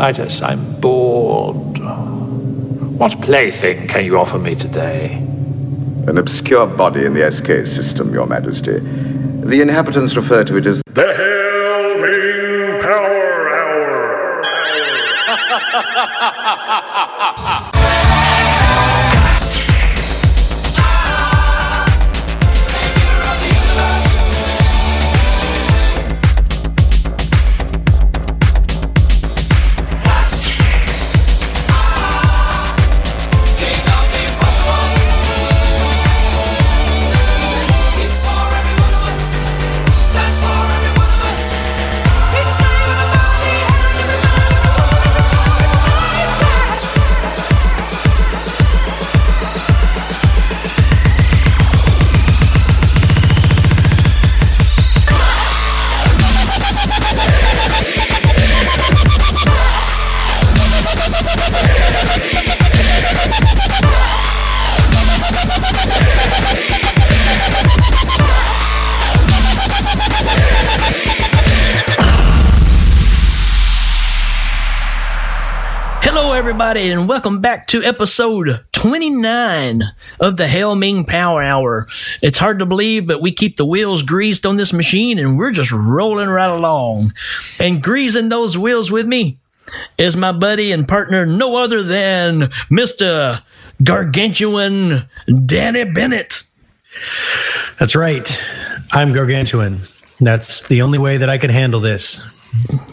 Klytus, I'm bored. What plaything can you offer me today? An obscure body in the SK system, Your Majesty. The inhabitants refer to it as the Hail Power Hour. everybody, and welcome back to episode 29 of the Hail Ming Power Hour. It's hard to believe, but we keep the wheels greased on this machine and we're just rolling right along. And greasing those wheels with me is my buddy and partner, no other than Mr. Gargantuan Danny Bennett. That's right. I'm Gargantuan. That's the only way that I can handle this.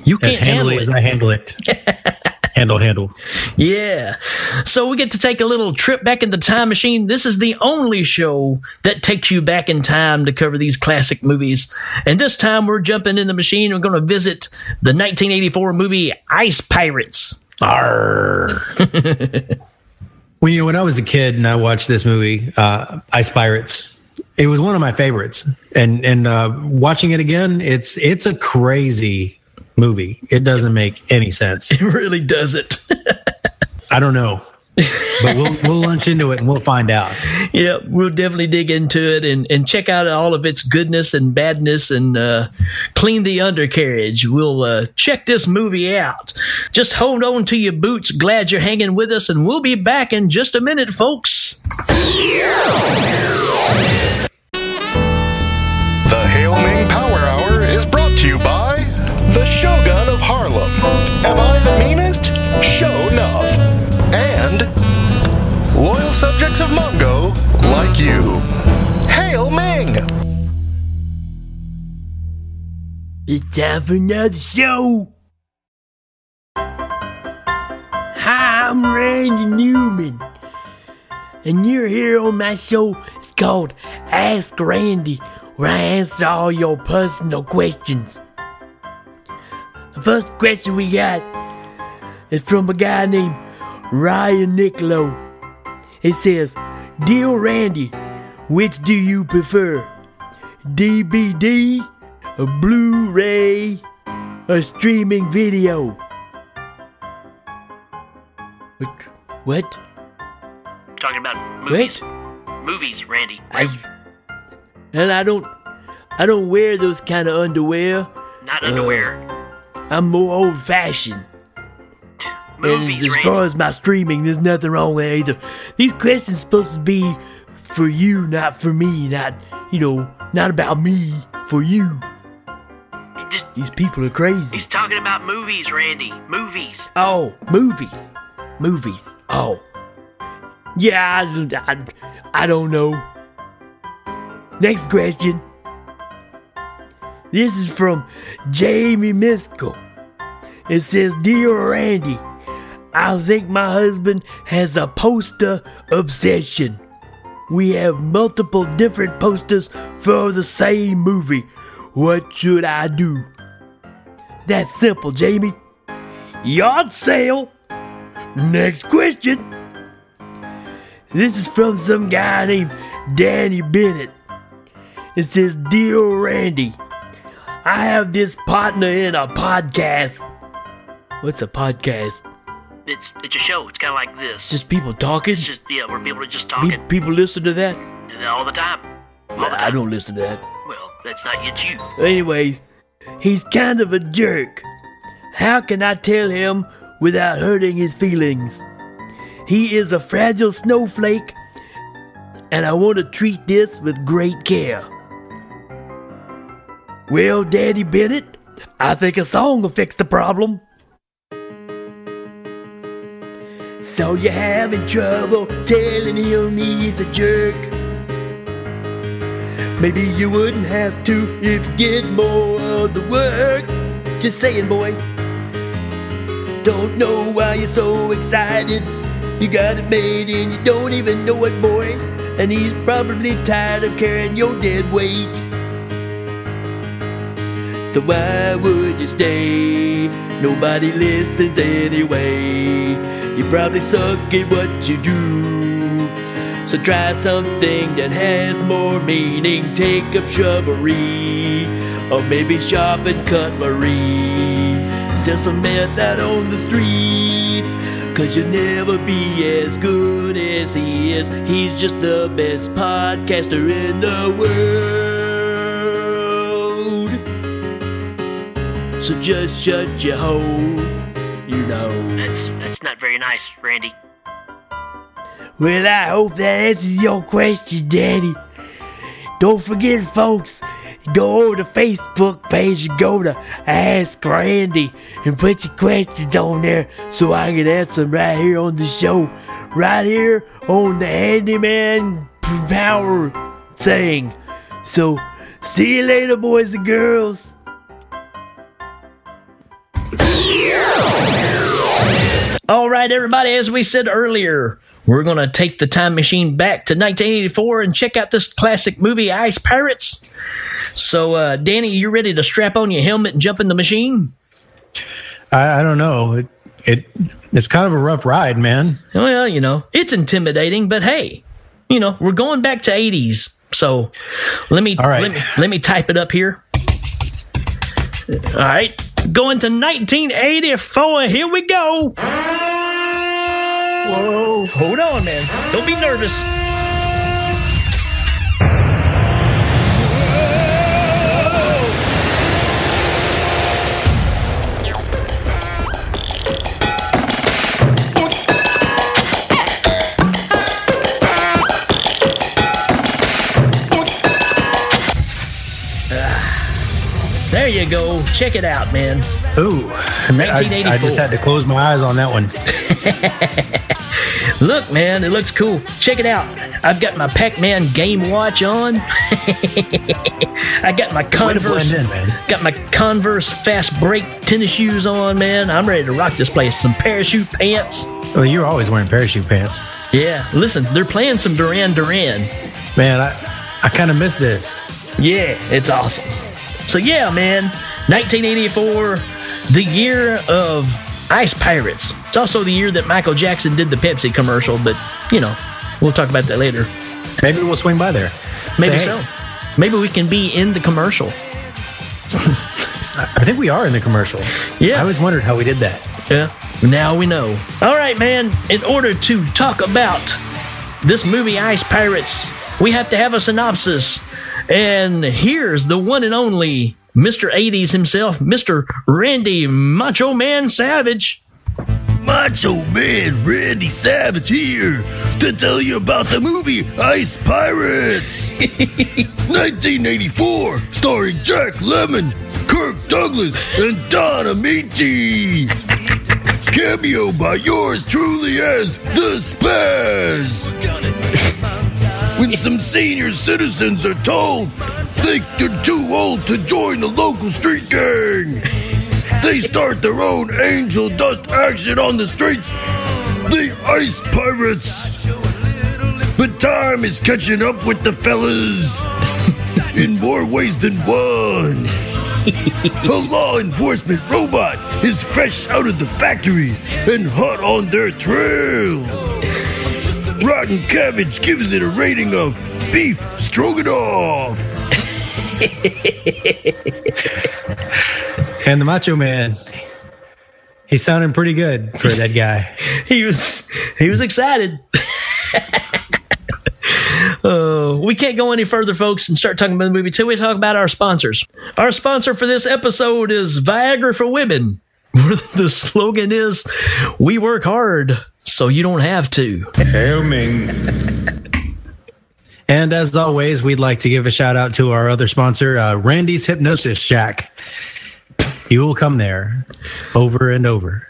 You can't handle it as I handle it. handle handle. Yeah. So we get to take a little trip back in the time machine. This is the only show that takes you back in time to cover these classic movies. And this time we're jumping in the machine. We're going to visit the 1984 movie ice pirates. Arr. when you know when i was a kid and i watched this movie uh, ice pirates it was one of my favorites. And and uh, watching it again it's it's a crazy movie. It doesn't make any sense. It really doesn't. I don't know. but we'll we'll lunch into it and we'll find out. Yeah, we'll definitely dig into it and, and check out all of its goodness and badness and uh, clean the undercarriage. We'll uh, check this movie out. Just hold on to your boots. Glad you're hanging with us, and we'll be back in just a minute, folks. Am I the meanest? Show enough. And loyal subjects of Mongo like you. Hail Ming! It's time for another show. Hi, I'm Randy Newman. And you're here on my show. It's called Ask Randy, where I answer all your personal questions. The first question we got is from a guy named Ryan Niccolo. It says, Dear Randy, which do you prefer? DVD, a Blu ray, a streaming video? What? What? Talking about movies. What? Movies, Randy. I, and I don't, I don't wear those kind of underwear. Not underwear. Uh, I'm more old fashioned. and as far as my streaming, there's nothing wrong with either. These questions supposed to be for you, not for me, not you know, not about me, for you. Just, These people are crazy. He's talking about movies, Randy. Movies. Oh, movies. Movies. Oh. Yeah, I, I, I don't know. Next question. This is from Jamie Miskell. It says, Dear Randy, I think my husband has a poster obsession. We have multiple different posters for the same movie. What should I do? That's simple, Jamie. Yard sale. Next question. This is from some guy named Danny Bennett. It says, Dear Randy, I have this partner in a podcast. What's a podcast? It's it's a show. It's kind of like this. It's just people talking. It's just yeah, where people are just talking. Pe- people listen to that all the time. All the time. I don't listen to that. Well, that's not yet you. Anyways, he's kind of a jerk. How can I tell him without hurting his feelings. He is a fragile snowflake, and I want to treat this with great care. Well, Daddy Bennett, I think a song will fix the problem. So you're having trouble telling him he's a jerk. Maybe you wouldn't have to if you get more of the work. Just saying, boy. Don't know why you're so excited. You got it made and you don't even know it, boy. And he's probably tired of carrying your dead weight. So why would you stay? Nobody listens anyway. You probably suck at what you do. So try something that has more meaning. Take up shrubbery, or maybe sharpen cutlery. Sell some meth out on the streets. Cause you'll never be as good as he is. He's just the best podcaster in the world. So just shut your hole, you know. That's that's not very nice, Randy. Well, I hope that answers your question, Daddy. Don't forget, folks, go to Facebook page and go to Ask Randy and put your questions on there so I can answer them right here on the show. Right here on the Handyman Power thing. So, see you later, boys and girls. All right, everybody, as we said earlier, we're going to take the time machine back to 1984 and check out this classic movie, Ice Pirates. So, uh, Danny, you ready to strap on your helmet and jump in the machine? I, I don't know. It, it it's kind of a rough ride, man. Well, you know, it's intimidating, but hey, you know, we're going back to 80s. So, let me All right. let me let me type it up here. All right. Going to 1984. Here we go. Whoa. Hold on, man. Don't be nervous. There you go. Check it out, man. Ooh, I, I 1984. just had to close my eyes on that one. Look, man, it looks cool. Check it out. I've got my Pac-Man game watch on. I got my Converse. in, man. Got my Converse fast break tennis shoes on, man. I'm ready to rock this place. Some parachute pants. Well, you're always wearing parachute pants, Yeah, listen, they're playing some Duran Duran. man. I I kind of miss this. Yeah, it's awesome. So yeah, man, 1984, the year of Ice Pirates. It's also the year that Michael Jackson did the Pepsi commercial, but you know, we'll talk about that later. Maybe we'll swing by there. Maybe Say, hey, so. Maybe we can be in the commercial. I I think we are in the commercial. Yeah. I always wondered how we did that. Yeah. Now we know. All right, man. In order to talk about this movie, Ice Pirates, we have to have a synopsis. And here's the one and only Mr. 80s himself, Mr. Randy Macho Man Savage. Macho Man Randy Savage here to tell you about the movie Ice Pirates. 1984, starring Jack Lemmon, Kirk Douglas, and Don Ameche. Cameo by yours truly as the Spaz. When some senior citizens are told they, they're too old to join the local street gang, they start their own angel dust action on the streets. The Ice Pirates. But time is catching up with the fellas in more ways than one. A law enforcement robot is fresh out of the factory and hot on their trail. Rotten Cabbage gives it a rating of beef stroganoff. And the Macho Man, he's sounding pretty good for that guy. He was he was excited. Uh, we can't go any further, folks, and start talking about the movie till we talk about our sponsors. Our sponsor for this episode is Viagra for Women. the slogan is "We work hard, so you don't have to." Hail Ming. And as always, we'd like to give a shout out to our other sponsor, uh, Randy's Hypnosis Shack. You will come there over and over.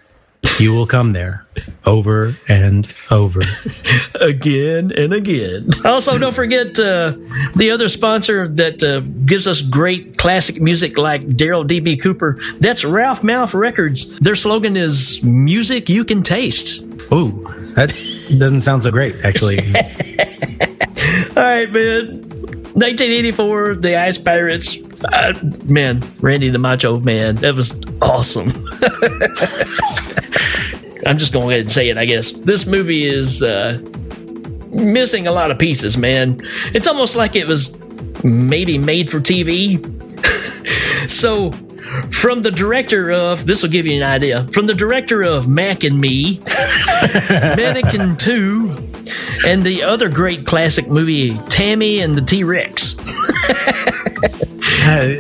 You will come there over and over. again and again. Also, don't forget uh, the other sponsor that uh, gives us great classic music like Daryl D.B. Cooper. That's Ralph Mouth Records. Their slogan is "Music You Can Taste." Ooh, that doesn't sound so great, actually. All right, man. 1984, the Ice Pirates. Uh, man, Randy the Macho Man. That was awesome. I'm just going to go ahead and say it, I guess. This movie is uh, missing a lot of pieces, man. It's almost like it was maybe made for TV. so, from the director of, this will give you an idea, from the director of Mac and Me, Mannequin 2, and the other great classic movie, Tammy and the T Rex. Uh,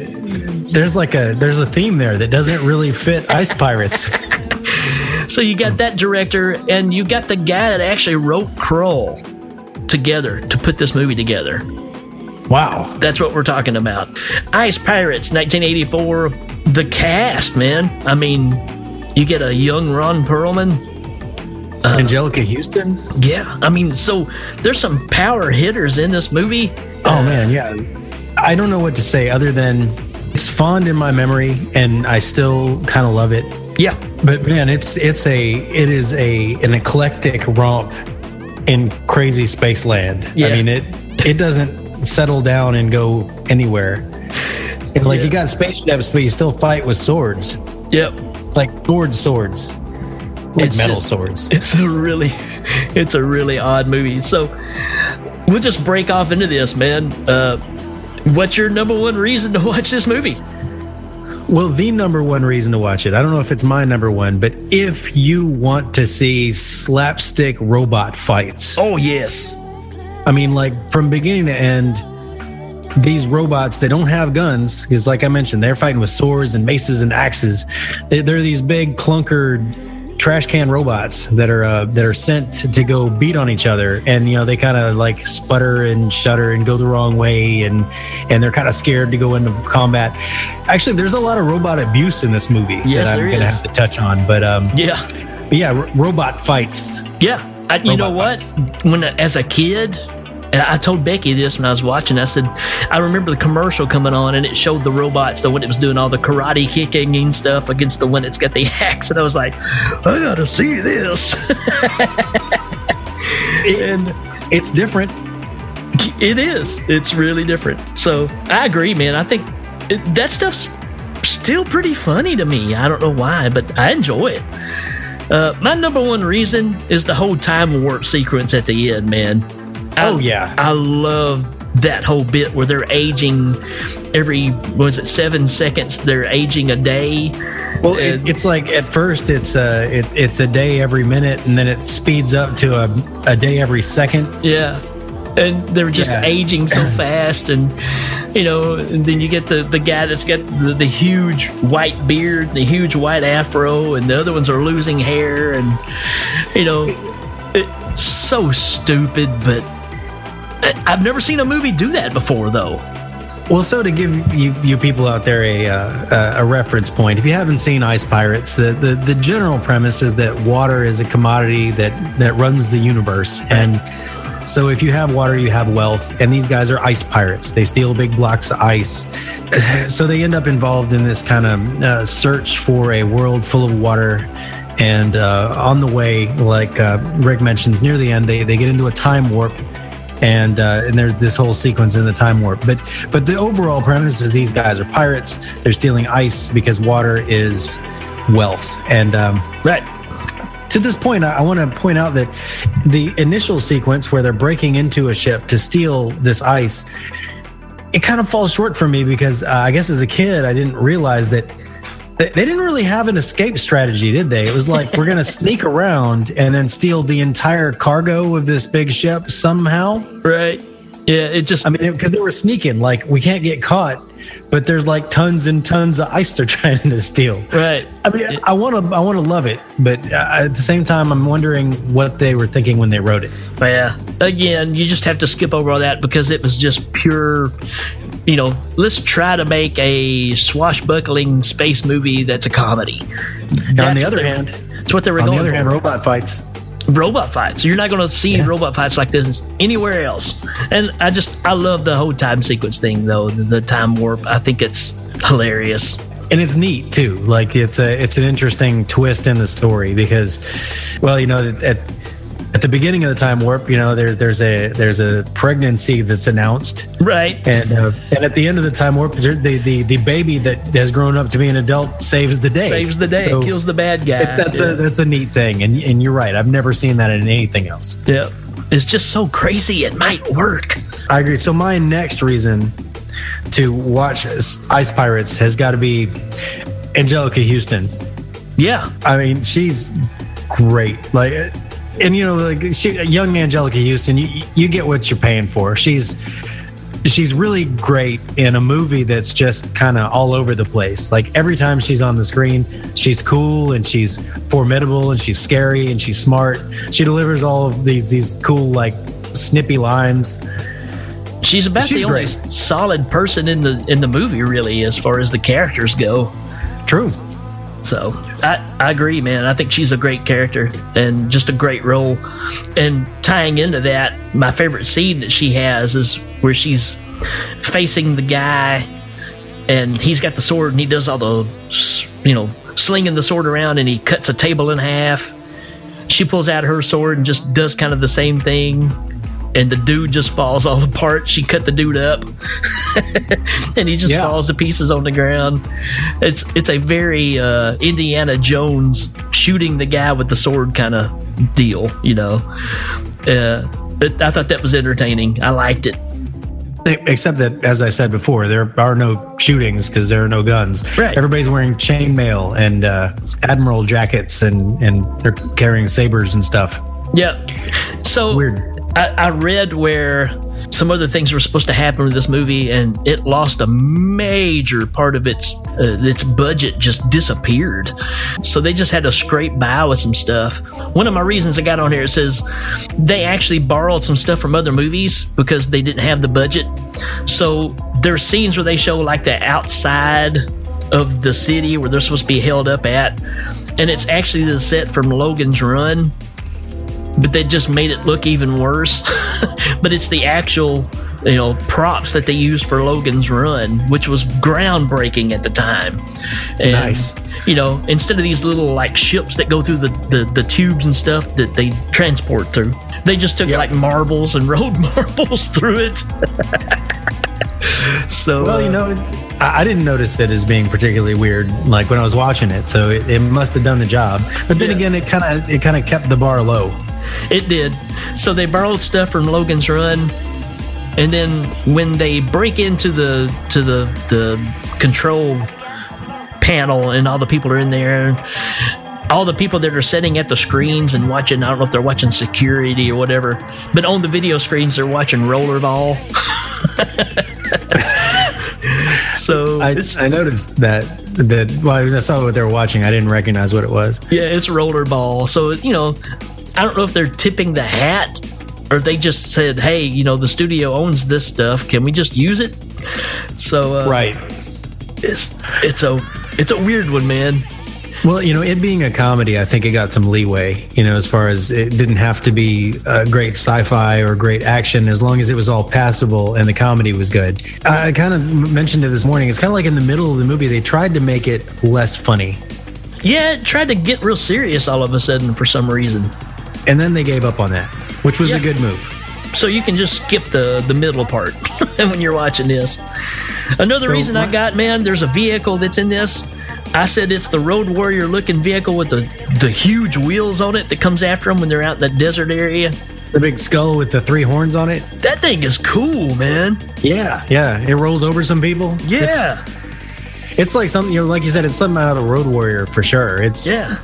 there's like a there's a theme there that doesn't really fit Ice Pirates. So you got that director, and you got the guy that actually wrote Krull together to put this movie together. Wow. That's what we're talking about. Ice Pirates, 1984. The cast, man. I mean, you get a young Ron Perlman. Uh, Anjelica Huston? Yeah, I mean, so there's some power hitters in this movie. Oh man, yeah. I don't know what to say other than it's fond in my memory and I still kind of love it. Yeah, But man, it's it's a it is a an eclectic romp in crazy space land. Yeah. I mean it it doesn't settle down and go anywhere. And like Yeah. you got spaceships, but you still fight with swords, yep. like sword swords, like It's metal just- swords. It's a really, it's a really odd movie. So we'll just break off into this, man. Uh, what's your number one reason to watch this movie? Well, the number one reason to watch it, I don't know if it's my number one, but if you want to see slapstick robot fights, Oh yes, I mean, like from beginning to end, these robots they don't have guns because, like I mentioned, they're fighting with swords and maces and axes. They, they're these big clunker trash can robots that are uh, that are sent to go beat on each other, and you know they kind of like sputter and shudder and go the wrong way, and and they're kind of scared to go into combat. Actually, there's a lot of robot abuse in this movie Yes, that I'm gonna is. have to touch on, but um, yeah, but yeah, r- robot fights. yeah. I, you know Robot what? When as a kid. And I told Becky this when I was watching. I said, I remember the commercial coming on and it showed the robots, the one that was doing all the karate kicking and stuff against the one that's got the axe. And I was like, I gotta see this. and It's different. It is. It's really different. So I agree, man. I think it, that stuff's still pretty funny to me. I don't know why, but I enjoy it. Uh, my number one reason is the whole time warp sequence at the end, man. I- Oh, yeah. I love that whole bit where they're aging every was it seven seconds? They're aging a day. Well, it, it's like at first it's uh it's it's a day every minute, and then it speeds up to a, a day every second. Yeah. And they're just Yeah. aging so fast, and you know, and then you get the the guy that's got the, the huge white beard, the huge white afro, and the other ones are losing hair, and you know, it's so stupid. But I've never seen a movie do that before, though. Well, so to give you you people out there a uh, a reference point, if you haven't seen Ice Pirates, the, the the general premise is that water is a commodity that that runs the universe, and so if you have water, you have wealth. And these guys are ice pirates; they steal big blocks of ice. So they end up involved in this kind of uh, search for a world full of water. And uh, on the way, like uh, Rick mentions near the end, they, they get into a time warp and uh, and there's this whole sequence in the time warp. But but the overall premise is these guys are pirates. They're stealing ice because water is wealth. And um, Right. to this point, I, want to point out that the initial sequence where they're breaking into a ship to steal this ice, it kind of falls short for me because uh, I guess as a kid I didn't realize that. They they didn't really have an escape strategy, did they? It was like we're going to sneak around and then steal the entire cargo of this big ship somehow. Right. Yeah, it just I mean, because they were sneaking, like we can't get caught, but there's like tons and tons of ice they're trying to steal. right. I mean, I want to, I want to love it, but uh, at the same time, I'm wondering what they were thinking when they wrote it. Yeah, again, you just have to skip over all that because it was just pure. You know, let's try to make a swashbuckling space movie that's a comedy. on the other hand, That's what they were on going the other for. hand, robot fights. robot fights. You're not going to see robot fights like this anywhere else. And I just, I love the whole time sequence thing, though. The, the time warp. I think it's hilarious. and it's neat too like it's a it's an interesting twist in the story because well you know at at the beginning of the time warp you know there's there's a there's a pregnancy that's announced Right. and uh, and at the end of the time warp the, the the baby that has grown up to be an adult saves the day Saves the day. So kills the bad guy. it- that's yeah. a that's a neat thing and and you're right i've never seen that in anything else yeah. It's just so crazy. It might work. I agree. So my next reason to watch Ice Pirates has got to be Anjelica Huston. Yeah. I mean, she's great. Like, and you know, like she, young Anjelica Huston, you you get what you're paying for. She's she's really great in a movie that's just kind of all over the place. Like every time she's on the screen, she's cool and she's formidable and she's scary and she's smart. She delivers all of these these cool like snippy lines. She's about She's the only solid person in the in the movie, really, as far as the characters go. True. So I, I agree, man. I think she's a great character and just a great role. And tying into that, my favorite scene that she has is where she's facing the guy and he's got the sword and he does all the, you know, slinging the sword around and he cuts a table in half. She pulls out her sword and just does kind of the same thing. And the dude just falls all apart. She cut the dude up, and he just Yeah. falls to pieces on the ground. It's it's a very uh, Indiana Jones shooting the guy with the sword kind of deal, you know. Uh, it, I thought that was entertaining. I liked it. Except that, as I said before, there are no shootings because there are no guns. Right. Everybody's wearing chainmail and uh, admiral jackets, and and they're carrying sabers and stuff. Yeah. So Weird. I, I read where some other things were supposed to happen with this movie, and it lost a major part of its uh, its budget. Just disappeared. So they just had to scrape by with some stuff. One of my reasons I got on here it says they actually borrowed some stuff from other movies because they didn't have the budget. So there's scenes where they show like the outside of the city where they're supposed to be held up at, and it's actually the set from Logan's Run but they just made it look even worse. but it's the actual, you know, props that they used for Logan's Run, which was groundbreaking at the time. And, Nice. You know, instead of these little like ships that go through the, the, the tubes and stuff that they transport through, they just took like marbles and rolled marbles through it. so, Well, you uh, know, it, I, I didn't notice it as being particularly weird, like when I was watching it. So it, it must have done the job. But then Yeah. again, it kind of it kind of kept the bar low. It did. So they borrowed stuff from Logan's Run, and then when they break into the to the the control panel and all the people are in there, all the people that are sitting at the screens and watching, I don't know if they're watching security or whatever, but on the video screens they're watching rollerball. so I, I noticed that that well, I saw what they were watching, I didn't recognize what it was. yeah, it's rollerball. So you know, I don't know if they're tipping the hat or if they just said, "Hey, you know, the studio owns this stuff. Can we just use it?" So uh, Right. it's it's a it's a weird one, man. Well, you know, it being a comedy, I think it got some leeway, you know, as far as it didn't have to be uh, great sci fi or great action, as long as it was all passable and the comedy was good. I kind of mentioned it this morning. It's kind of like in the middle of the movie, they tried to make it less funny. Yeah, it tried to get real serious all of a sudden for some reason. And then they gave up on that, which was Yeah. a good move. So you can just skip the the middle part when you're watching this. Another So reason I got, man, there's a vehicle that's in this. I said it's the Road Warrior looking vehicle with the the huge wheels on it that comes after them when they're out in the desert area. The big skull with the three horns on it. That thing is cool, man. Yeah, yeah. It rolls over some people. It's, Yeah, it's like something, you know, like you said, it's something out of the Road Warrior for sure. It's, yeah.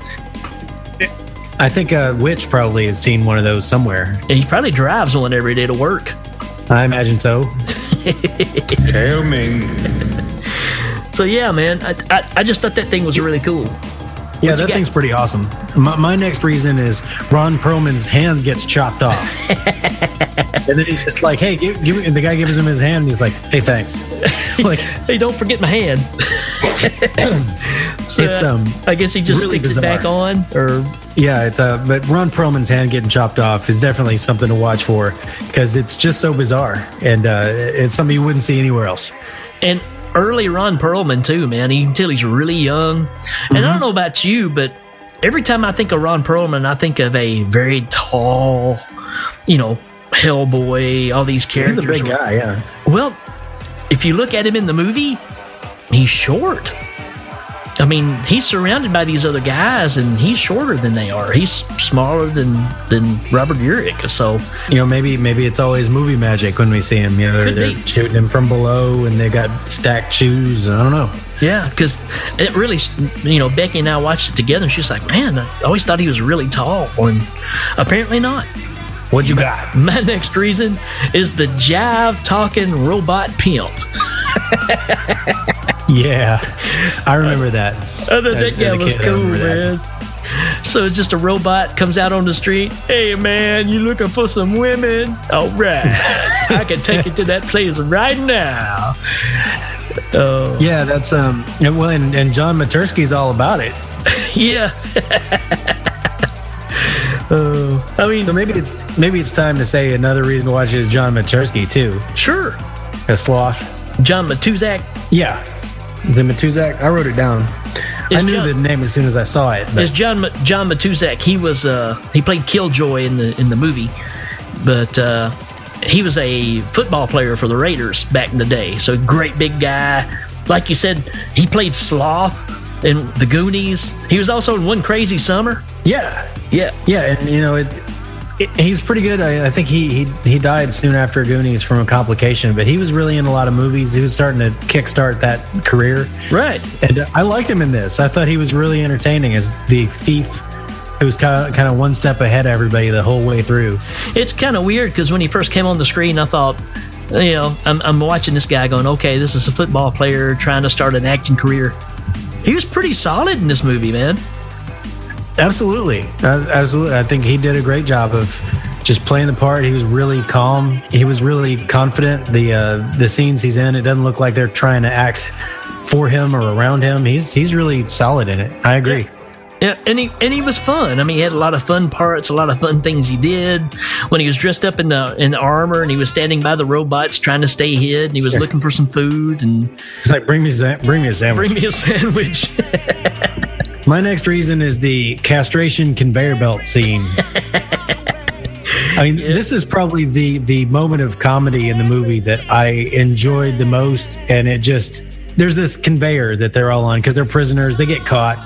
I think a Witch probably has seen one of those somewhere. And he probably drives one every day to work. I imagine so. Hail Ming. So yeah, man, I, I, I just thought that thing was really cool. Yeah, that thing's pretty awesome. My, my next reason is Ron Perlman's hand gets chopped off. and then he's just like, hey, give, give me, and the guy gives him his hand and he's like, hey, thanks. like, Hey, don't forget my hand. so, It's, um, I guess he just really sticks it back on, or yeah, it's uh, but Ron Perlman's hand getting chopped off is definitely something to watch for because it's just so bizarre and uh, it's something you wouldn't see anywhere else. and early Ron Perlman too, man. You can tell he's really young. And Mm-hmm. I don't know about you, but every time I think of Ron Perlman, I think of a very tall, you know, Hellboy. All these He's characters. a big guy, yeah. Well, if you look at him in the movie, he's short. I mean, he's surrounded by these other guys, and he's shorter than they are. He's smaller than than Robert Urich. So You know, maybe maybe it's always movie magic when we see him. You know, they're, they're shooting him from below and they got stacked shoes. I don't know. yeah, because it really, you know, Becky and I watched it together, and she's like, "Man, I always thought he was really tall," and apparently not. What you got? My next reason is the jive talking robot pimp. Yeah, I remember that. I thought that guy was kid, cool, man. So it's just a robot comes out on the street. Hey, man, you looking for some women? All right, I can take you to that place right now. Oh, Yeah, that's um. and- Well, and, and John Matursky's all about it. yeah. Oh, I mean, So maybe it's maybe it's time to say another reason to watch is John Matursky too. sure. A sloth. John Matuszak. Yeah, it Matuszak? I wrote it down. I knew John- the name as soon as I saw it. it. Is John John Matuszak? He was uh he played Killjoy in the in the movie, but uh, he was a football player for the Raiders back in the day. So great big guy. Like you said, he played Sloth in the Goonies. He was also in One Crazy Summer. yeah, Yeah, yeah, and you know it. He's pretty good. I, I think he, he he died soon after Goonies from a complication, but he was really in a lot of movies. He was starting to kickstart that career. right. And I liked him in this. I thought he was really entertaining as the thief who was kind of, kind of one step ahead of everybody the whole way through. It's kind of weird because when he first came on the screen, I thought, you know, I'm, I'm watching this guy going, okay, this is a football player trying to start an acting career. He was pretty solid in this movie, man. Absolutely. Uh, absolutely. I think he did a great job of just playing the part. He was really calm. He was really confident. The uh, the scenes he's in, it doesn't look like they're trying to act for him or around him. He's he's really solid in it. I agree. Yeah, and he and he was fun. I mean, he had a lot of fun parts, a lot of fun things he did. When he was dressed up in the in the armor and he was standing by the robots trying to stay hid, and he was looking for some food and he's like bring me bring me a sandwich. bring me a sandwich. My next reason is the castration conveyor belt scene. I mean, this is probably the the moment of comedy in the movie that I enjoyed the most, and it just there's this conveyor that they're all on because they're prisoners. They get caught.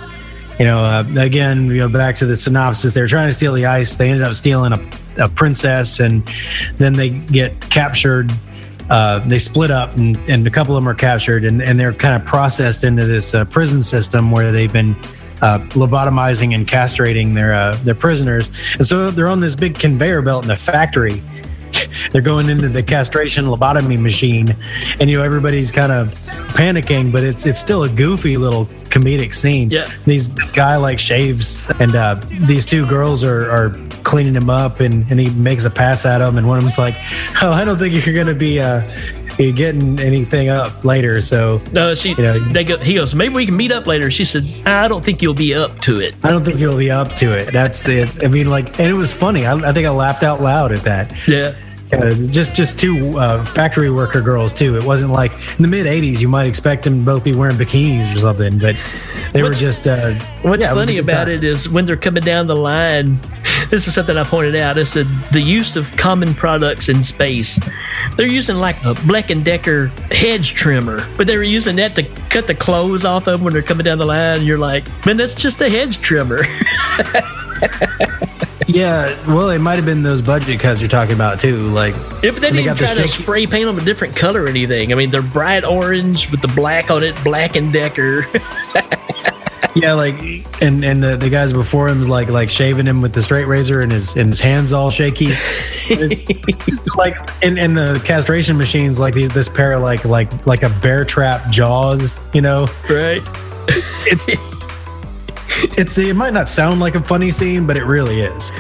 You know, uh, again, you know, back to the synopsis. They're trying to steal the ice. They ended up stealing a, a princess, and then they get captured. Uh, they split up, and, and a couple of them are captured, and, and they're kind of processed into this uh, prison system where they've been uh, lobotomizing and castrating their uh, their prisoners. And so they're on this big conveyor belt in the factory. they're going into the castration lobotomy machine, and you know everybody's kind of panicking, but it's it's still a goofy little comedic scene. Yeah. These this guy like shaves, and uh, these two girls are are cleaning him up, and and he makes a pass at them, and one of them's like, "Oh, I don't think you're gonna be uh, be getting anything up later." So no, she. You know, they go. He goes. Maybe we can meet up later. She said, I don't think you'll be up to it. I don't think you'll be up to it. That's it. I mean, like, and it was funny. I, I think I laughed out loud at that. Yeah. Uh, just just two uh, factory worker girls too. It wasn't like in the mid '80s you might expect them to both be wearing bikinis or something, but they What's- were just. Uh, What's yeah, it was a funny about time. it is when they're coming down the line, this is something I pointed out. I said the use of common products in space. They're using like a Black and Decker hedge trimmer, but they were using that to cut the clothes off of them when they're coming down the line. And you're like, man, that's just a hedge trimmer. Yeah, well, it might have been those budget cuts you're talking about too. Like, Yeah, but they didn't they got try to spray paint them a different color or anything. I mean, they're bright orange with the black on it, Black and Decker. Yeah, like and and the, the guys before him's like like shaving him with the straight razor and his and his hands all shaky. Like and, and the castration machines like these this pair of like like like a bear trap jaws, you know. Right. It's it's it might not sound like a funny scene, but it really is.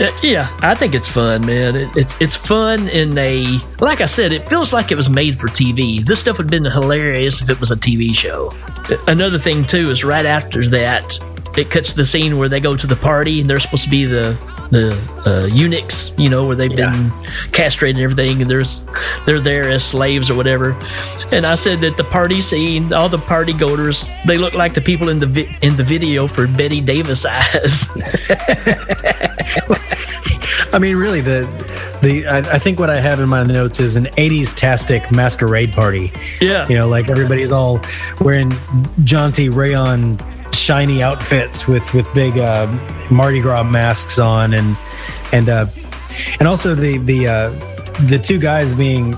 Uh, Yeah, I think it's fun, man. It, it's it's fun in a like I said, it feels like it was made for TV. This stuff would have been hilarious if it was a TV show. Uh, Another thing too is right after that, it cuts to the scene where they go to the party and they're supposed to be the the uh, eunuchs, you know, where they've been castrated and everything, and there's they're there as slaves or whatever. And I said that the party scene, all the party goers, they look like the people in the vi- in the video for Bette Davis eyes. I mean, really, the the I, I think what I have in my notes is an '80s tastic masquerade party. yeah, You know, like everybody's all wearing jaunty rayon shiny outfits with with big uh, Mardi Gras masks on, and and uh, and also the the uh, the two guys being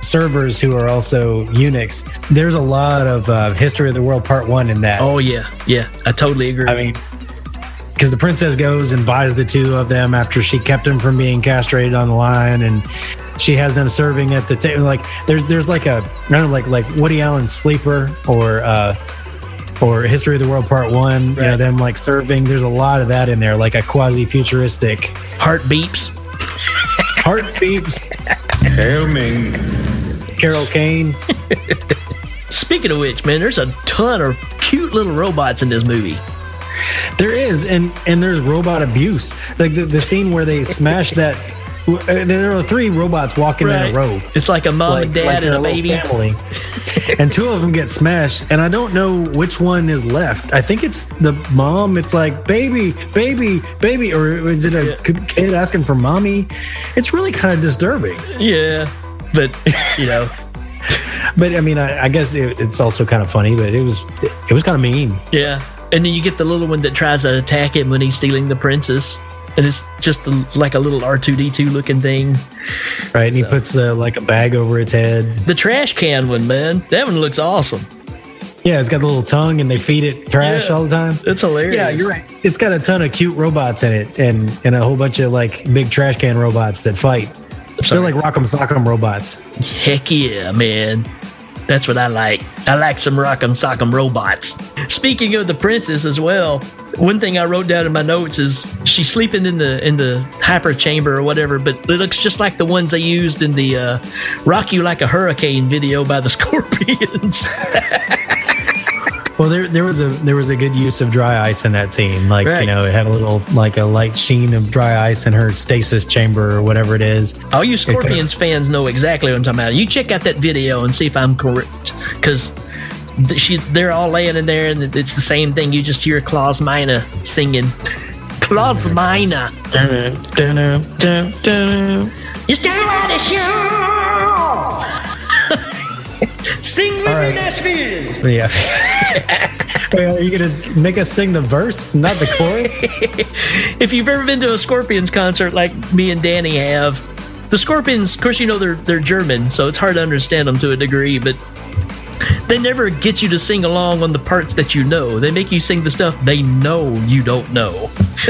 servers who are also eunuchs. There's a lot of uh, history of the world part one in that. Oh yeah, yeah, I totally agree. I mean, because the princess goes and buys the two of them after she kept them from being castrated on the line, and she has them serving at the table. Like there's there's like a I don't know like like Woody Allen Sleeper or uh or History of the World Part One. You know them like serving. There's a lot of that in there, like a quasi futuristic Heartbeeps. heart beeps. Hail Ming. Carol Kane. Speaking of which, man, there's a ton of cute little robots in this movie. There is, and and there's robot abuse. Like the, the scene where they smash that. There are three robots walking in a row. It's like a mom and dad they're and a baby. family. and two of them get smashed, and I don't know which one is left. I think it's the mom. It's like baby, baby, baby, or is it a k- kid asking for mommy? It's really kind of disturbing. Yeah, but you know, But I mean, I, I guess it, it's also kind of funny. But it was it was kind of mean. yeah. And then you get the little one that tries to attack him when he's stealing the princess, and it's just a, like a little R two D two looking thing. Right, and he puts uh, like a bag over its head. The trash can one, man, that one looks awesome. Yeah, it's got a little tongue, and they feed it trash Yeah. all the time. It's hilarious. Yeah, you're right. It's got a ton of cute robots in it, and and a whole bunch of like big trash can robots that fight. They're sorry. like Rock'em Sock'em robots. Heck yeah, man. That's what I like. I like some rock'em sock'em robots. Speaking of the princess as well, one thing I wrote down in my notes is she's sleeping in the in the hyper chamber or whatever, but it looks just like the ones they used in the uh, "Rock You Like a Hurricane" video by the Scorpions. Well, there there was a there was a good use of dry ice in that scene. Like Right. you know, it had a little like a light sheen of dry ice in her stasis chamber or whatever it is. All you Scorpions fans know exactly what I'm talking about. You check out that video and see if I'm correct, because she they're all laying in there and it's the same thing. You just hear Klaus Meine singing. Klaus Meine. You still want to show? Sing with me, right. Nashville. Yeah. Wait, are you gonna make us sing the verse, not the chorus? If you've ever been to a Scorpions concert like me and Danny have, the Scorpions, of course, you know they're they're German, so it's hard to understand them to a degree, but they never get you to sing along on the parts that you know. They make you sing the stuff they know you don't know.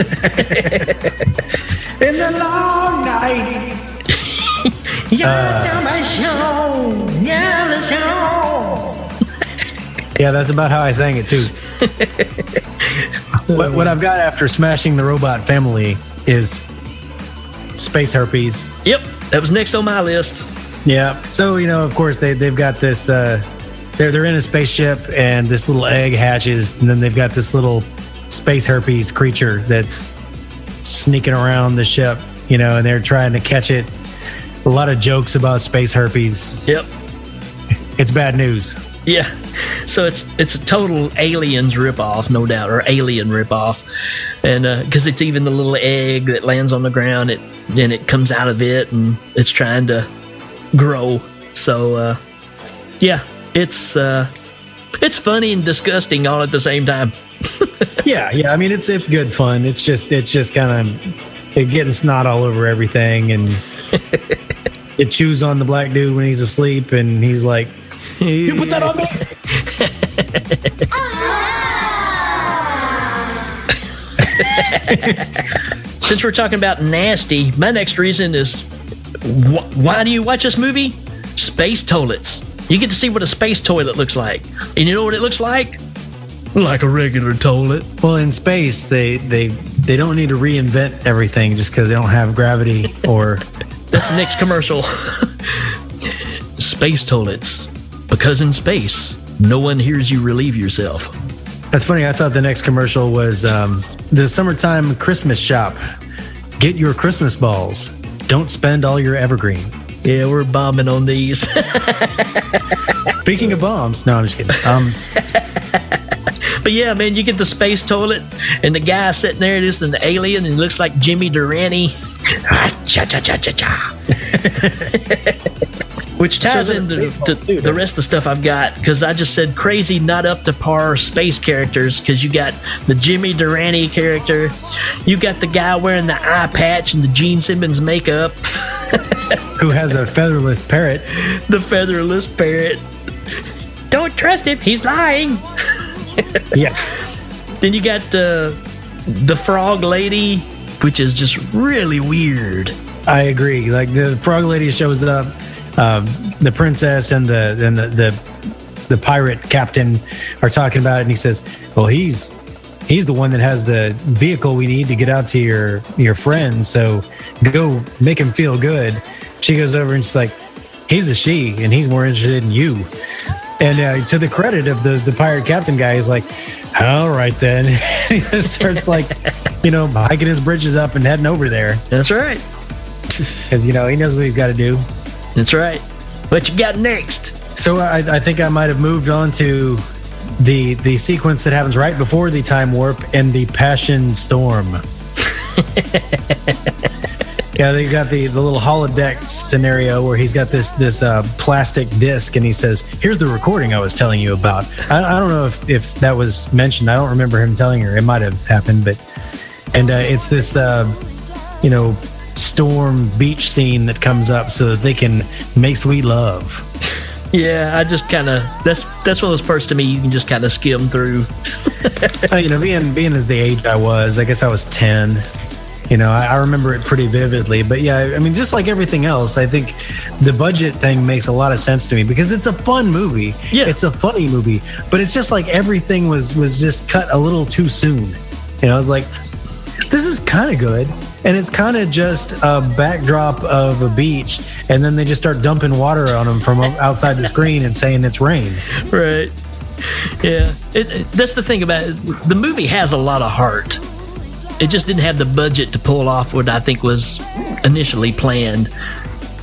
in the long night. Yeah, that's about how I sang it too. what, what I've got after smashing the robot family is space herpes. Yep, that was next on my list. Yeah. So you know, of course, they they've got this. Uh, they're they're in a spaceship, and this little egg hatches, and then they've got this little space herpes creature that's sneaking around the ship. You know, and they're trying to catch it. A lot of jokes about space herpes. Yep. It's bad news. Yeah. So it's it's a total aliens ripoff, no doubt, or alien ripoff, and because it's even the little egg that lands on the ground, it then it comes out of it and it's trying to grow. So uh, yeah, it's uh, it's funny and disgusting all at the same time. Yeah, yeah. I mean, it's it's good fun. It's just it's just kind of getting snot all over everything, and it chews on the black dude when he's asleep, and he's like, "You put that on me." Since we're talking about nasty, my next reason is wh- why do you watch this movie? Space toilets. You get to see what a space toilet looks like. And you know what it looks like? Like a regular toilet. Well, in space, they they they don't need to reinvent everything just because they don't have gravity or. That's the next commercial. space toilets. Because in space, no one hears you relieve yourself. That's funny. I thought the next commercial was um, the summertime Christmas shop. Get your Christmas balls. Don't spend all your evergreen. Yeah, we're bombing on these. Speaking of bombs, no, I'm just kidding. Um, But yeah, man, you get the space toilet, and the guy sitting there, it is an alien, and he looks like Jimmy Durante. Cha cha cha cha cha. Which ties up into too, the rest of the stuff I've got because I just said crazy, not up to par space characters. Because you got the Jimmy Durante character, you got the guy wearing the eye patch and the Gene Simmons makeup, who has a featherless parrot? the featherless parrot. Don't trust him; he's lying. Yeah. Then you got uh, the frog lady, which is just really weird. I agree. Like the frog lady shows up, um, the princess and the and the, the the pirate captain are talking about it, and he says, "Well, he's he's the one that has the vehicle we need to get out to your your friend. So go make him feel good." She goes over and she's like, "He's a she, and he's more interested in you." And uh, to the credit of the the pirate captain guy, he's like, "All right then." he just starts like, you know, hiking his bridges up and heading over there That's right. because you know he knows what he's got to do. That's right. What you got next? So I, I think I might have moved on to the the sequence that happens right before the time warp and the passion storm. yeah, they got the the little holodeck scenario where he's got this this uh, plastic disc and he says, "Here's the recording I was telling you about." I, I don't know if if that was mentioned. I don't remember him telling her. It might have happened, but and uh, it's this uh, you know storm beach scene that comes up so that they can make sweet love. Yeah, I just kind of that's that's one of those parts to me you can just kind of skim through. Uh, you know, being being as the age I was, I guess I was ten. You know, I, I remember it pretty vividly. But yeah, I mean, just like everything else, I think the budget thing makes a lot of sense to me because it's a fun movie. Yeah. it's a funny movie, but it's just like everything was was just cut a little too soon. You know, I was like, this is kind of good. And it's kind of just a backdrop of a beach, and then they just start dumping water on them from outside the screen and saying it's rain. Right. Yeah. It, it- that's the thing about it. The movie has a lot of heart. It just didn't have the budget to pull off what I think was initially planned.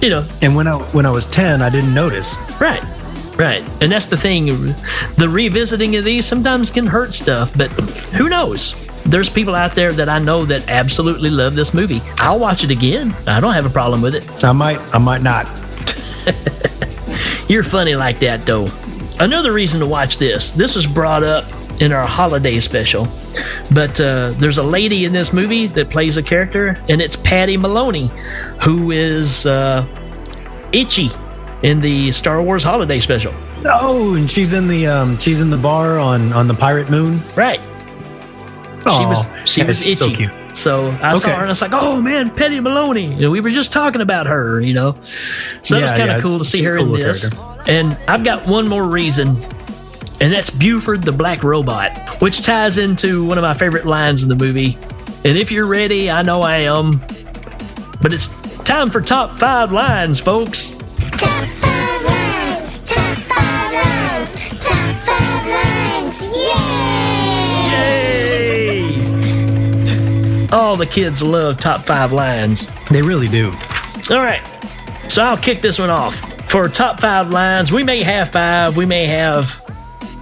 You know, And when I when I was ten, I didn't notice. Right. Right. And that's the thing. The revisiting of these sometimes can hurt stuff, but who knows? There's people out there that I know that absolutely love this movie. I'll watch it again. I don't have a problem with it. I might, I might not. You're funny like that, though. Another reason to watch this this was brought up in our holiday special, but uh, there's a lady in this movie that plays a character, and it's Patty Maloney, who is uh, Itchy in the Star Wars holiday special. Oh, and she's in the um, she's in the bar on on the Pirate Moon. Right. She was oh, she was is so itchy. cute. So I saw her and I was like, "Oh man, Patty Maloney!" You know, we were just talking about her, you know. So it was kind of yeah, cool to see she's her cool in little this. And I've got one more reason, and that's Buford the Black Robot, which ties into one of my favorite lines in the movie. And if you're ready, I know I am. But it's time for top five lines, folks. Top All the kids love top five lines. They really do. All right. So I'll kick this one off. For top five lines, we may have five, we may have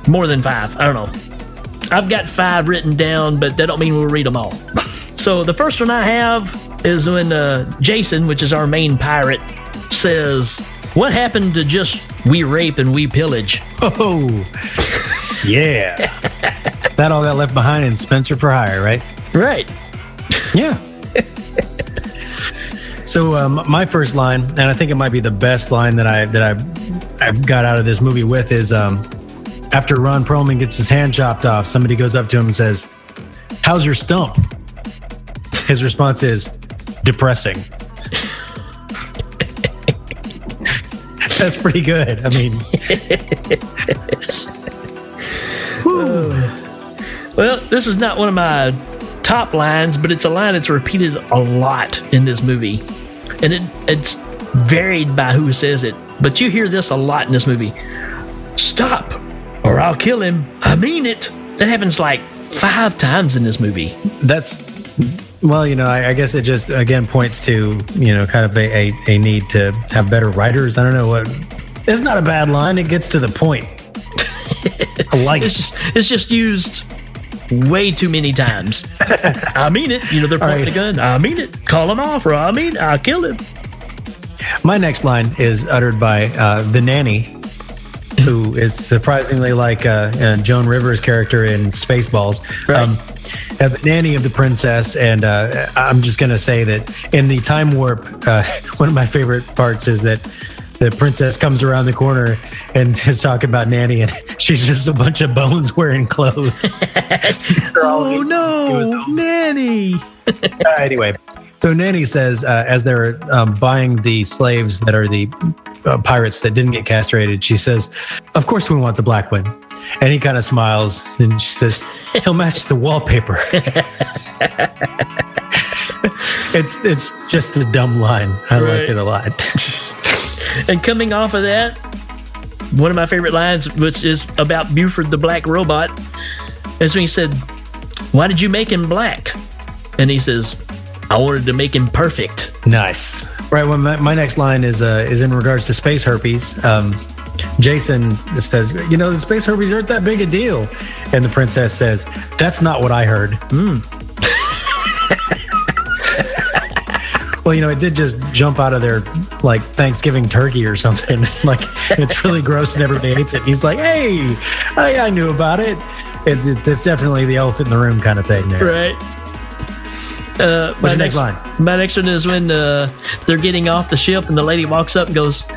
more than five. I don't know. I've got five written down, but that don't mean we'll read them all. so the first one I have is when uh, Jason, which is our main pirate, says, What happened to just we rape and we pillage? Oh, yeah. that all got left behind in Spencer for Hire, right? Right. Yeah. so um, my first line, and I think it might be the best line that I that I I got out of this movie with is um, after Ron Perlman gets his hand chopped off, somebody goes up to him and says, "How's your stump?" his response is depressing. That's pretty good. I mean, Well, this is not one of my top lines, but it's a line that's repeated a lot in this movie. And it, it's varied by who says it. But you hear this a lot in this movie. Stop, or I'll kill him. I mean it. That happens like five times in this movie. that's well, you know, I, I guess it just again points to you know kind of a, a, a need to have better writers. I don't know what. It's not a bad line. It gets to the point. I like It's it. just it's just used way too many times. I mean it. You know, they're pointing right. the gun. I mean it. Call him off, or I mean I'll kill him. My next line is uttered by uh, the nanny, who is surprisingly like uh, uh, Joan Rivers' character in Spaceballs. Right. uh, the nanny of the princess, and uh, I'm just gonna say that in the time warp, uh, one of my favorite parts is that the princess comes around the corner and is talking about nanny, and she's just a bunch of bones wearing clothes. Oh no, nanny. Uh, anyway, so Nanny says uh, as they're um, buying the slaves that are the uh, pirates that didn't get castrated, she says, "Of course we want the black one." And he kind of smiles and she says, "He'll match the wallpaper." it's it's just a dumb line. I Right. liked it a lot. And coming off of that, one of my favorite lines, which is about Buford the Black Robot, is when he said, Why did you make him black? And he says, I wanted to make him perfect. Nice. Right. Well, my, my next line is uh, is in regards to space herpes. Um, Jason says, "You know, the space herpes aren't that big a deal," and the princess says, "That's not what I heard." well, you know, it did just jump out of their like Thanksgiving turkey or something. like it's really gross and everybody hates it. And he's like, "Hey, I, I knew about it." It, it. It's definitely the elephant in the room kind of thing there. Right. Uh, my your next line? My next one is when uh, they're getting off the ship and the lady walks up and goes,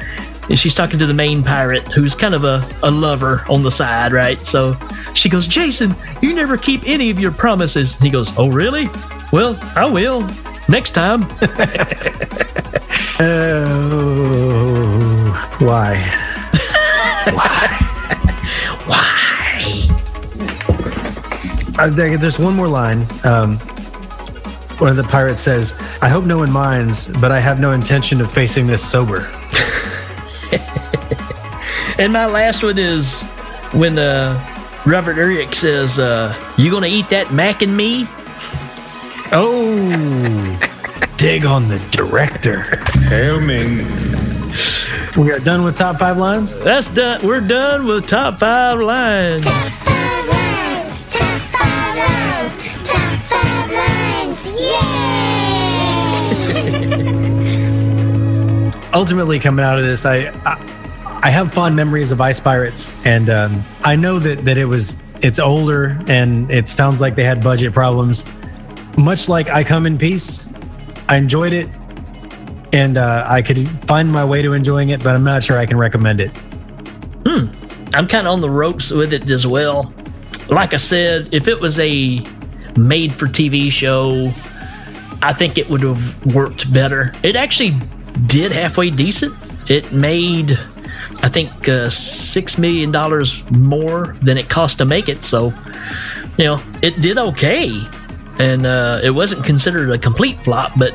and she's talking to the main pirate who's kind of a, a lover on the side, right? So she goes, Jason, you never keep any of your promises. And he goes, Oh, really? Well, I will. Next time. Oh, why? Why? Uh, there, there's one more line. Um, one of the pirates says, "I hope no one minds, but I have no intention of facing this sober." And my last one is when uh, Robert Urich says, uh, You gonna eat that mac and me? Oh, dig on the director. Hail Ming. We are done with top five lines. That's done. We're done with top five lines. Top five lines, top five lines, top five lines, yeah! Ultimately, coming out of this, I I, I have fond memories of Ice Pirates, and um, I know that that it was it's older, and it sounds like they had budget problems. Much like I Come in Peace, I enjoyed it, and uh, I could find my way to enjoying it, but I'm not sure I can recommend it. I'm kind of on the ropes with it as well. Like I said, if it was a made for TV show, I think it would have worked better. It actually did halfway decent. It made, I think, uh, $6 million more than it cost to make it. So, you know, it did okay. And uh, it wasn't considered a complete flop, but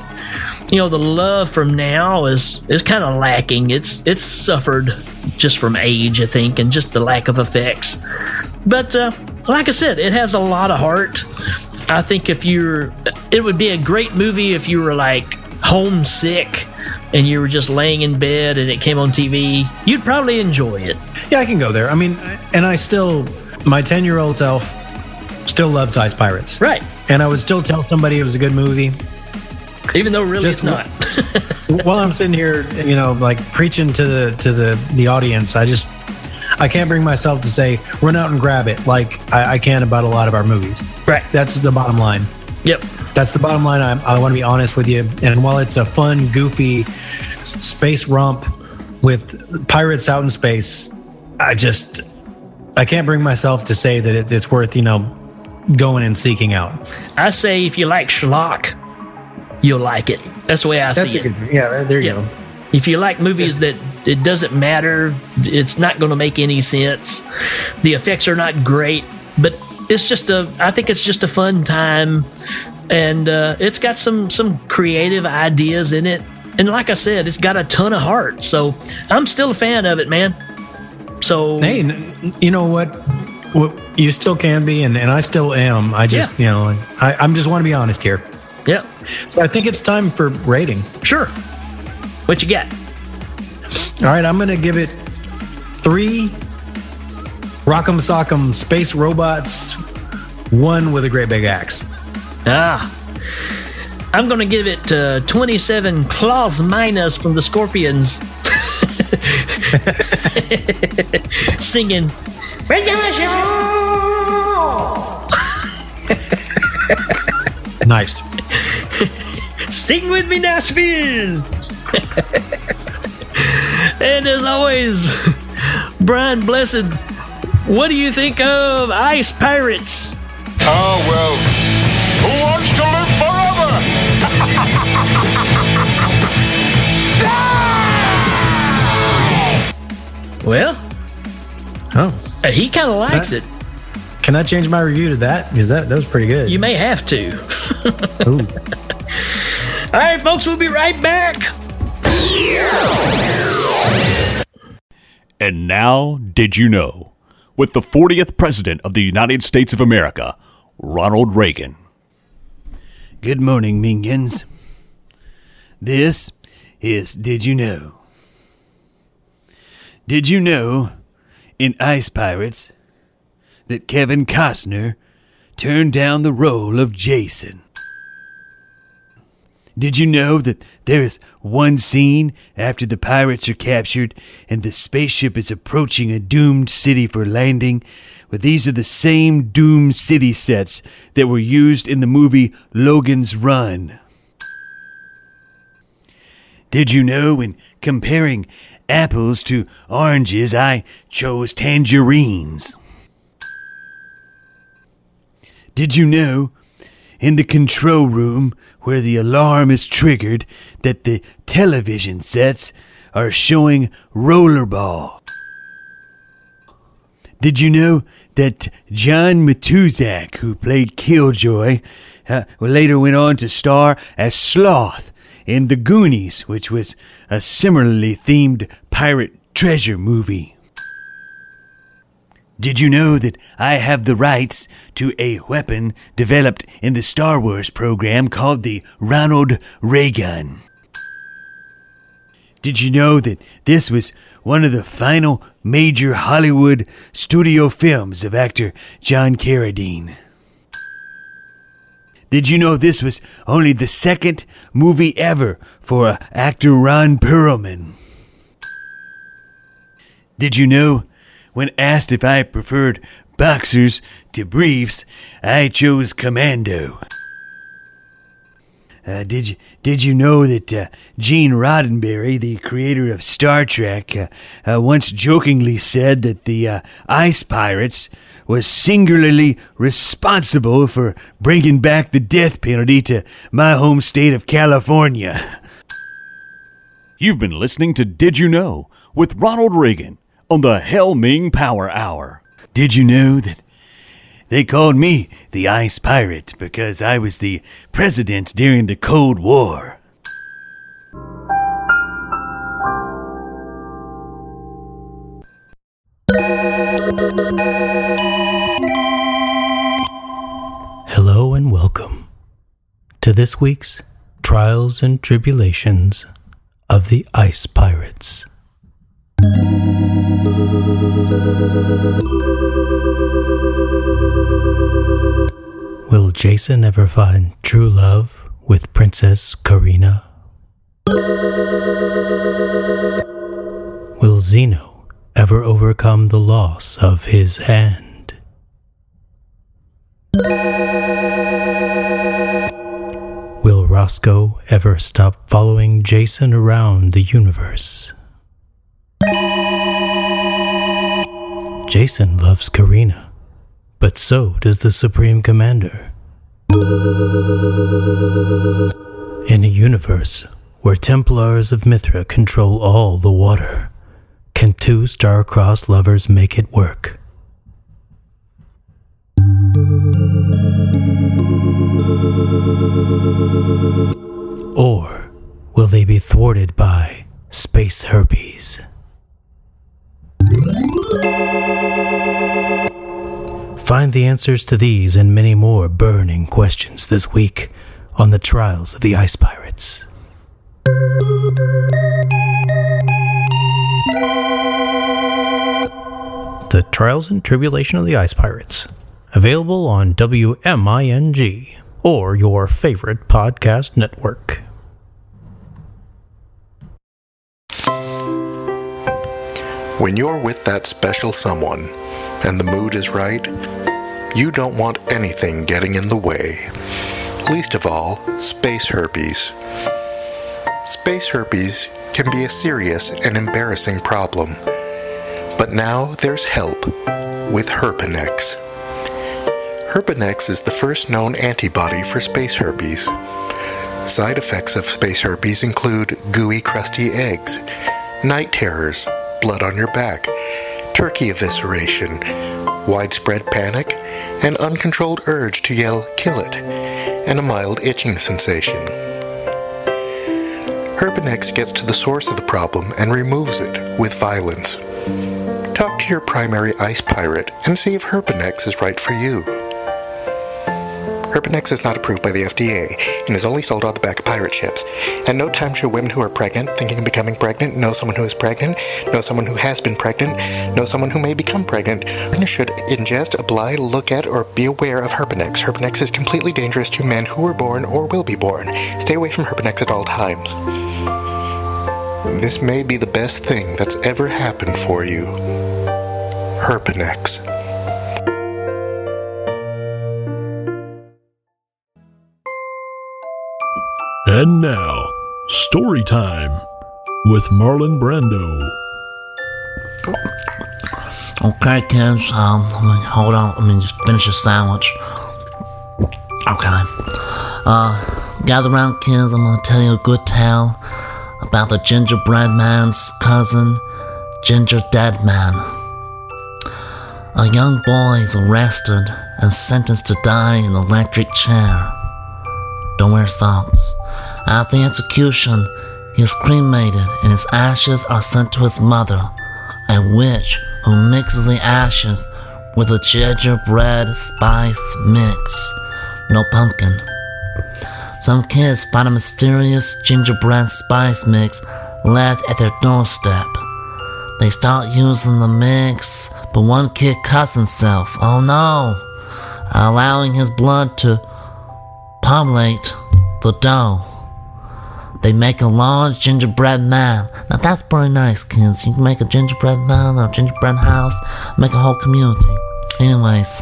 you know the love from now is is kind of lacking. It's it's suffered just from age, I think, and just the lack of effects. But uh, like I said, it has a lot of heart. I think if you're, it would be a great movie if you were like homesick and you were just laying in bed and it came on TV. You'd probably enjoy it. Yeah, I can go there. I mean, and I still, my 10 year old self still loved Ice Pirates. Right. And I would still tell somebody it was a good movie. Even though really Just it's not. While I'm sitting here, you know, like preaching to the to the the audience, I just I can't bring myself to say run out and grab it like I, I can about a lot of our movies. right. That's the bottom line. Yep. That's the bottom line. I, I want to be honest with you. And while it's a fun, goofy space romp with pirates out in space, I just I can't bring myself to say that it, it's worth you know going and seeking out. I say if you like schlock, you'll like it. That's the way I That's see it. good. Yeah, there you Yeah. go. If you like movies that it doesn't matter, it's not going to make any sense. The effects are not great, but it's just a. I think it's just a fun time, and uh, it's got some some creative ideas in it. And like I said, it's got a ton of heart. So I'm still a fan of it, man. So Hey, you know what? What you still can be, and, and I still am. I just, you know, I, I'm just want to be honest here. yeah, So I think it's time for rating. sure. What you got? All right, I'm going to give it three Rock'em Sock'em space robots, one with a great big axe. Ah. I'm going to give it uh, 27 Klaus Meines from the Scorpions. Singing. Nice. Sing with me, Nashville! and as always, Brian Blessed, what do you think of Ice Pirates? Oh, well. Who wants to live forever? Well, Oh, he kind of likes it. can I change my review to that? Because that, that was pretty good. You may have to. Ooh. All right, folks, we'll be right back. And now, did you know? With the 40th President of the United States of America, Ronald Reagan. Good morning, Minions. This is Did You Know? Did you know in Ice Pirates that Kevin Costner turned down the role of Jason? Did you know that there is one scene after the pirates are captured and the spaceship is approaching a doomed city for landing? Well, these are the same doomed city sets that were used in the movie Logan's Run. Did you know when comparing apples to oranges, I chose tangerines? Did you know in the control room where the alarm is triggered that the television sets are showing rollerball? Did you know that John Matuszak, who played Killjoy, uh, later went on to star as Sloth in The Goonies, which was a similarly themed pirate treasure movie? Did you know that I have the rights to a weapon developed in the Star Wars program called the Ronald Reagan? Did you know that this was one of the final major Hollywood studio films of actor John Carradine? Did you know this was only the second movie ever for actor Ron Perlman? Did you know when asked if I preferred boxers to briefs, I chose commando? Uh, did you did you know that uh, Gene Roddenberry, the creator of Star Trek, uh, uh, once jokingly said that the uh, Ice Pirates was singularly responsible for bringing back the death penalty to my home state of California? You've been listening to Did You Know with Ronald Reagan on the Hail Ming Power Hour. Did you know that they called me the Ice Pirate because I was the president during the Cold War? Hello and welcome to this week's Trials and Tribulations of the Ice Pirates. Will Jason ever find true love with Princess Karina? Will Zeno ever overcome the loss of his hand? Will Roscoe ever stop following Jason around the universe? Jason loves Karina, but so does the Supreme Commander. In a universe where Templars of Mithra control all the water, can two star-crossed lovers make it work? Or will they be thwarted by space herpes? Find the answers to these and many more burning questions this week on the Trials of the Ice Pirates. The Trials and Tribulation of the Ice Pirates. Available on WMING or your favorite podcast network. When you're with that special someone and the mood is right, you don't want anything getting in the way. Least of all, space herpes. Space herpes can be a serious and embarrassing problem. But now there's help with Herpinex. Herpinex is the first known antibody for space herpes. Side effects of space herpes include gooey, crusty eggs, night terrors, blood on your back, turkey evisceration, widespread panic, an uncontrolled urge to yell, kill it, and a mild itching sensation. Herpinex gets to the source of the problem and removes it with violence. Talk to your primary ice pirate and see if Herpinex is right for you. Herpinex is not approved by the FDA and is only sold on the back of pirate ships. At no time should women who are pregnant, thinking of becoming pregnant, know someone who is pregnant, know someone who has been pregnant, know someone who may become pregnant, and should ingest, apply, look at, or be aware of Herpinex. Herpinex is completely dangerous to men who were born or will be born. Stay away from Herpinex at all times. This may be the best thing that's ever happened for you. Herpinex. And now, story time with Marlon Brando. Okay, kids. Um, let me hold on. Let me just finish the sandwich. Okay. Uh, gather around, kids. I'm gonna tell you a good tale about the gingerbread man's cousin, Ginger Dead Man. A young boy is arrested and sentenced to die in an electric chair. Don't wear socks. At the execution, he is cremated and his ashes are sent to his mother, a witch who mixes the ashes with a gingerbread spice mix. No pumpkin. Some kids find a mysterious gingerbread spice mix left at their doorstep. They start using the mix, but one kid cuts himself. Oh no! Allowing his blood to populate the dough. They make a large gingerbread man. Now that's pretty nice, kids. You can make a gingerbread man or gingerbread house, make a whole community. Anyways,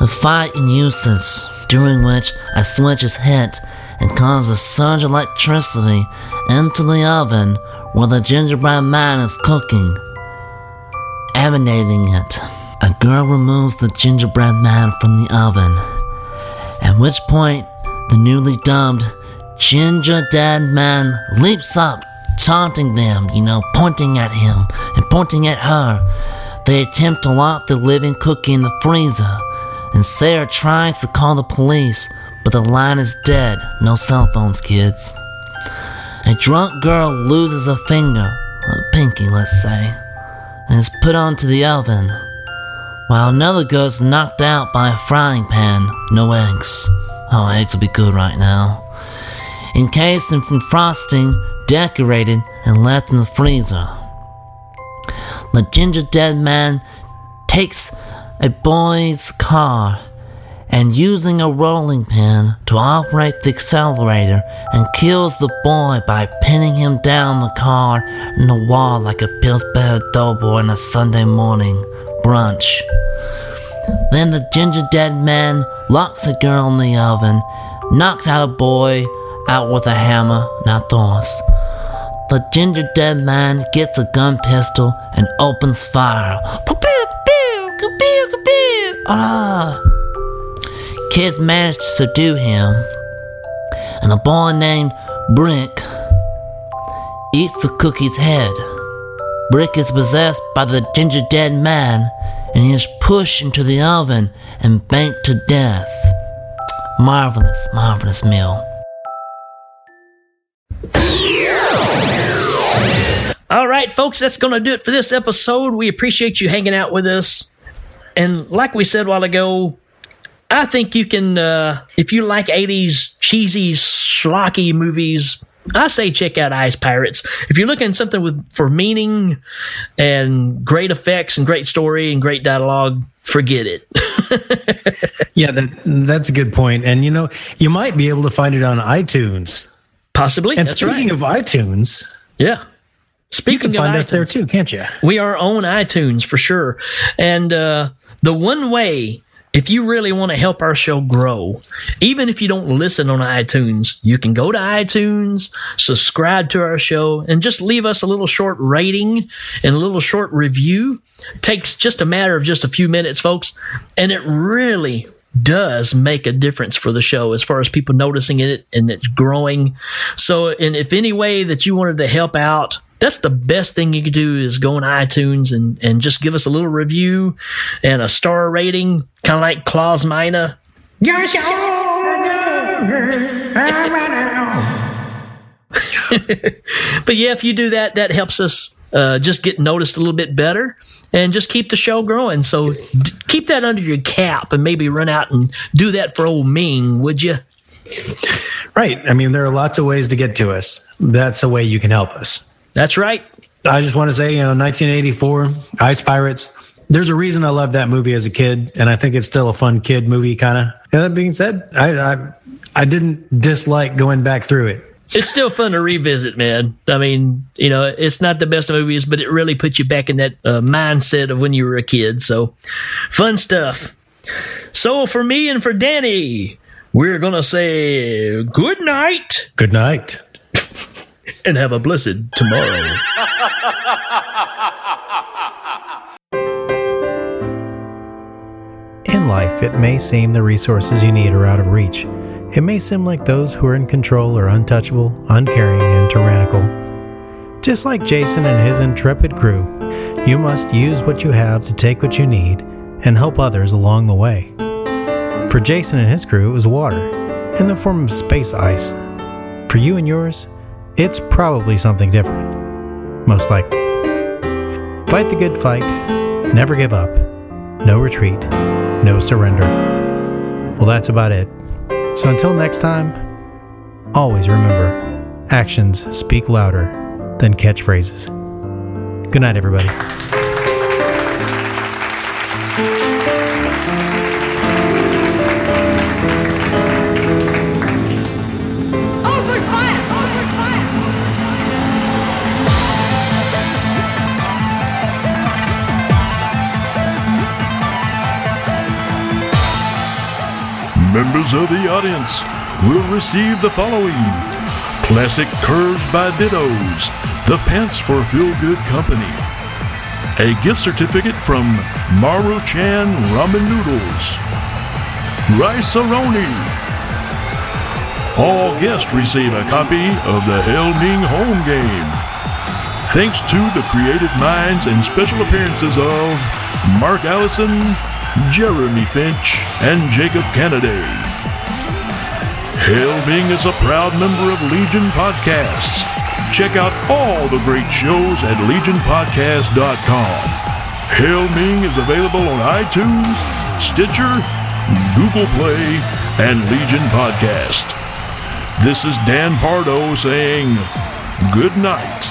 a fight ensues, during which a switch is hit and causes a surge of electricity into the oven where the gingerbread man is cooking, emanating it. A girl removes the gingerbread man from the oven, at which point the newly dubbed Ginger Dead Man leaps up, taunting them, you know, pointing at him and pointing at her. They attempt to lock the living cookie in the freezer, and Sarah tries to call the police, but the line is dead. No cell phones, kids. A drunk girl loses a finger, a pinky, let's say, and is put onto the oven, while another girl's knocked out by a frying pan. No eggs. Oh, eggs would be good right now encased in from frosting, decorated, and left in the freezer. The ginger dead man takes a boy's car and using a rolling pin to operate the accelerator and kills the boy by pinning him down the car in the wall like a Pillsbury Doughboy on a Sunday morning brunch. Then the ginger dead man locks the girl in the oven, knocks out a boy, out with a hammer, not thorns. The ginger dead man gets a gun pistol and opens fire. Ah! Kids manage to subdue him, and a boy named Brick eats the cookie's head. Brick is possessed by the ginger dead man and he is pushed into the oven and baked to death. Marvelous, marvelous meal. All right, folks, that's going to do it for this episode. We appreciate you hanging out with us. And like we said a while ago, I think you can, uh, if you like 80s cheesy, schlocky movies, I say check out Ice Pirates. If you're looking something with for meaning and great effects and great story and great dialogue, forget it. Yeah, that that's a good point. And you know, you might be able to find it on iTunes. Possibly. And that's speaking right. of iTunes, yeah. Speaking you can of find us iTunes. there too, can't you? We are on iTunes for sure. And uh, the one way, if you really want to help our show grow, even if you don't listen on iTunes, you can go to iTunes, subscribe to our show, and just leave us a little short rating and a little short review. Takes just a matter of just a few minutes, folks. And it really does make a difference for the show as far as people noticing it and it's growing. So, and if any way that you wanted to help out, that's the best thing you could do is go on iTunes and, and just give us a little review and a star rating, kind of like Klaus Meine. but yeah, if you do that, that helps us uh, just get noticed a little bit better and just keep the show growing. So d- keep that under your cap and maybe run out and do that for old Ming, would you? Right. I mean, there are lots of ways to get to us. That's a way you can help us. That's right. I just want to say, you know, 1984, Ice Pirates. There's a reason I loved that movie as a kid, and I think it's still a fun kid movie, kind of. That being said, I, I I didn't dislike going back through it. It's still fun to revisit, man. I mean, you know, it's not the best of movies, but it really puts you back in that uh, mindset of when you were a kid. So, fun stuff. So, for me and for Danny, we're going to say good night Good night. and have a blessed tomorrow. In life, it may seem the resources you need are out of reach. It may seem like those who are in control are untouchable, uncaring, and tyrannical. Just like Jason and his intrepid crew, you must use what you have to take what you need and help others along the way. For Jason and his crew, it was water, in the form of space ice. For you and yours, it's probably something different. Most likely. Fight the good fight, never give up, no retreat, no surrender. Well, that's about it. So until next time, always remember actions speak louder than catchphrases. Good night, everybody. Members of the audience will receive the following Classic Curves by Dittos, the Pants for Feel Good Company, a gift certificate from Maru Chan Ramen Noodles, Rice-A-Roni. All guests receive a copy of the Hail Ming home game. Thanks to the creative minds and special appearances of Mark Allison, Jeremy Finch, and Jacob Kennedy. Hail Ming is a proud member of Legion Podcasts. Check out all the great shows at legionpodcast.com. Hail Ming is available on iTunes, Stitcher, Google Play, and Legion Podcast. This is Dan Pardo saying good night.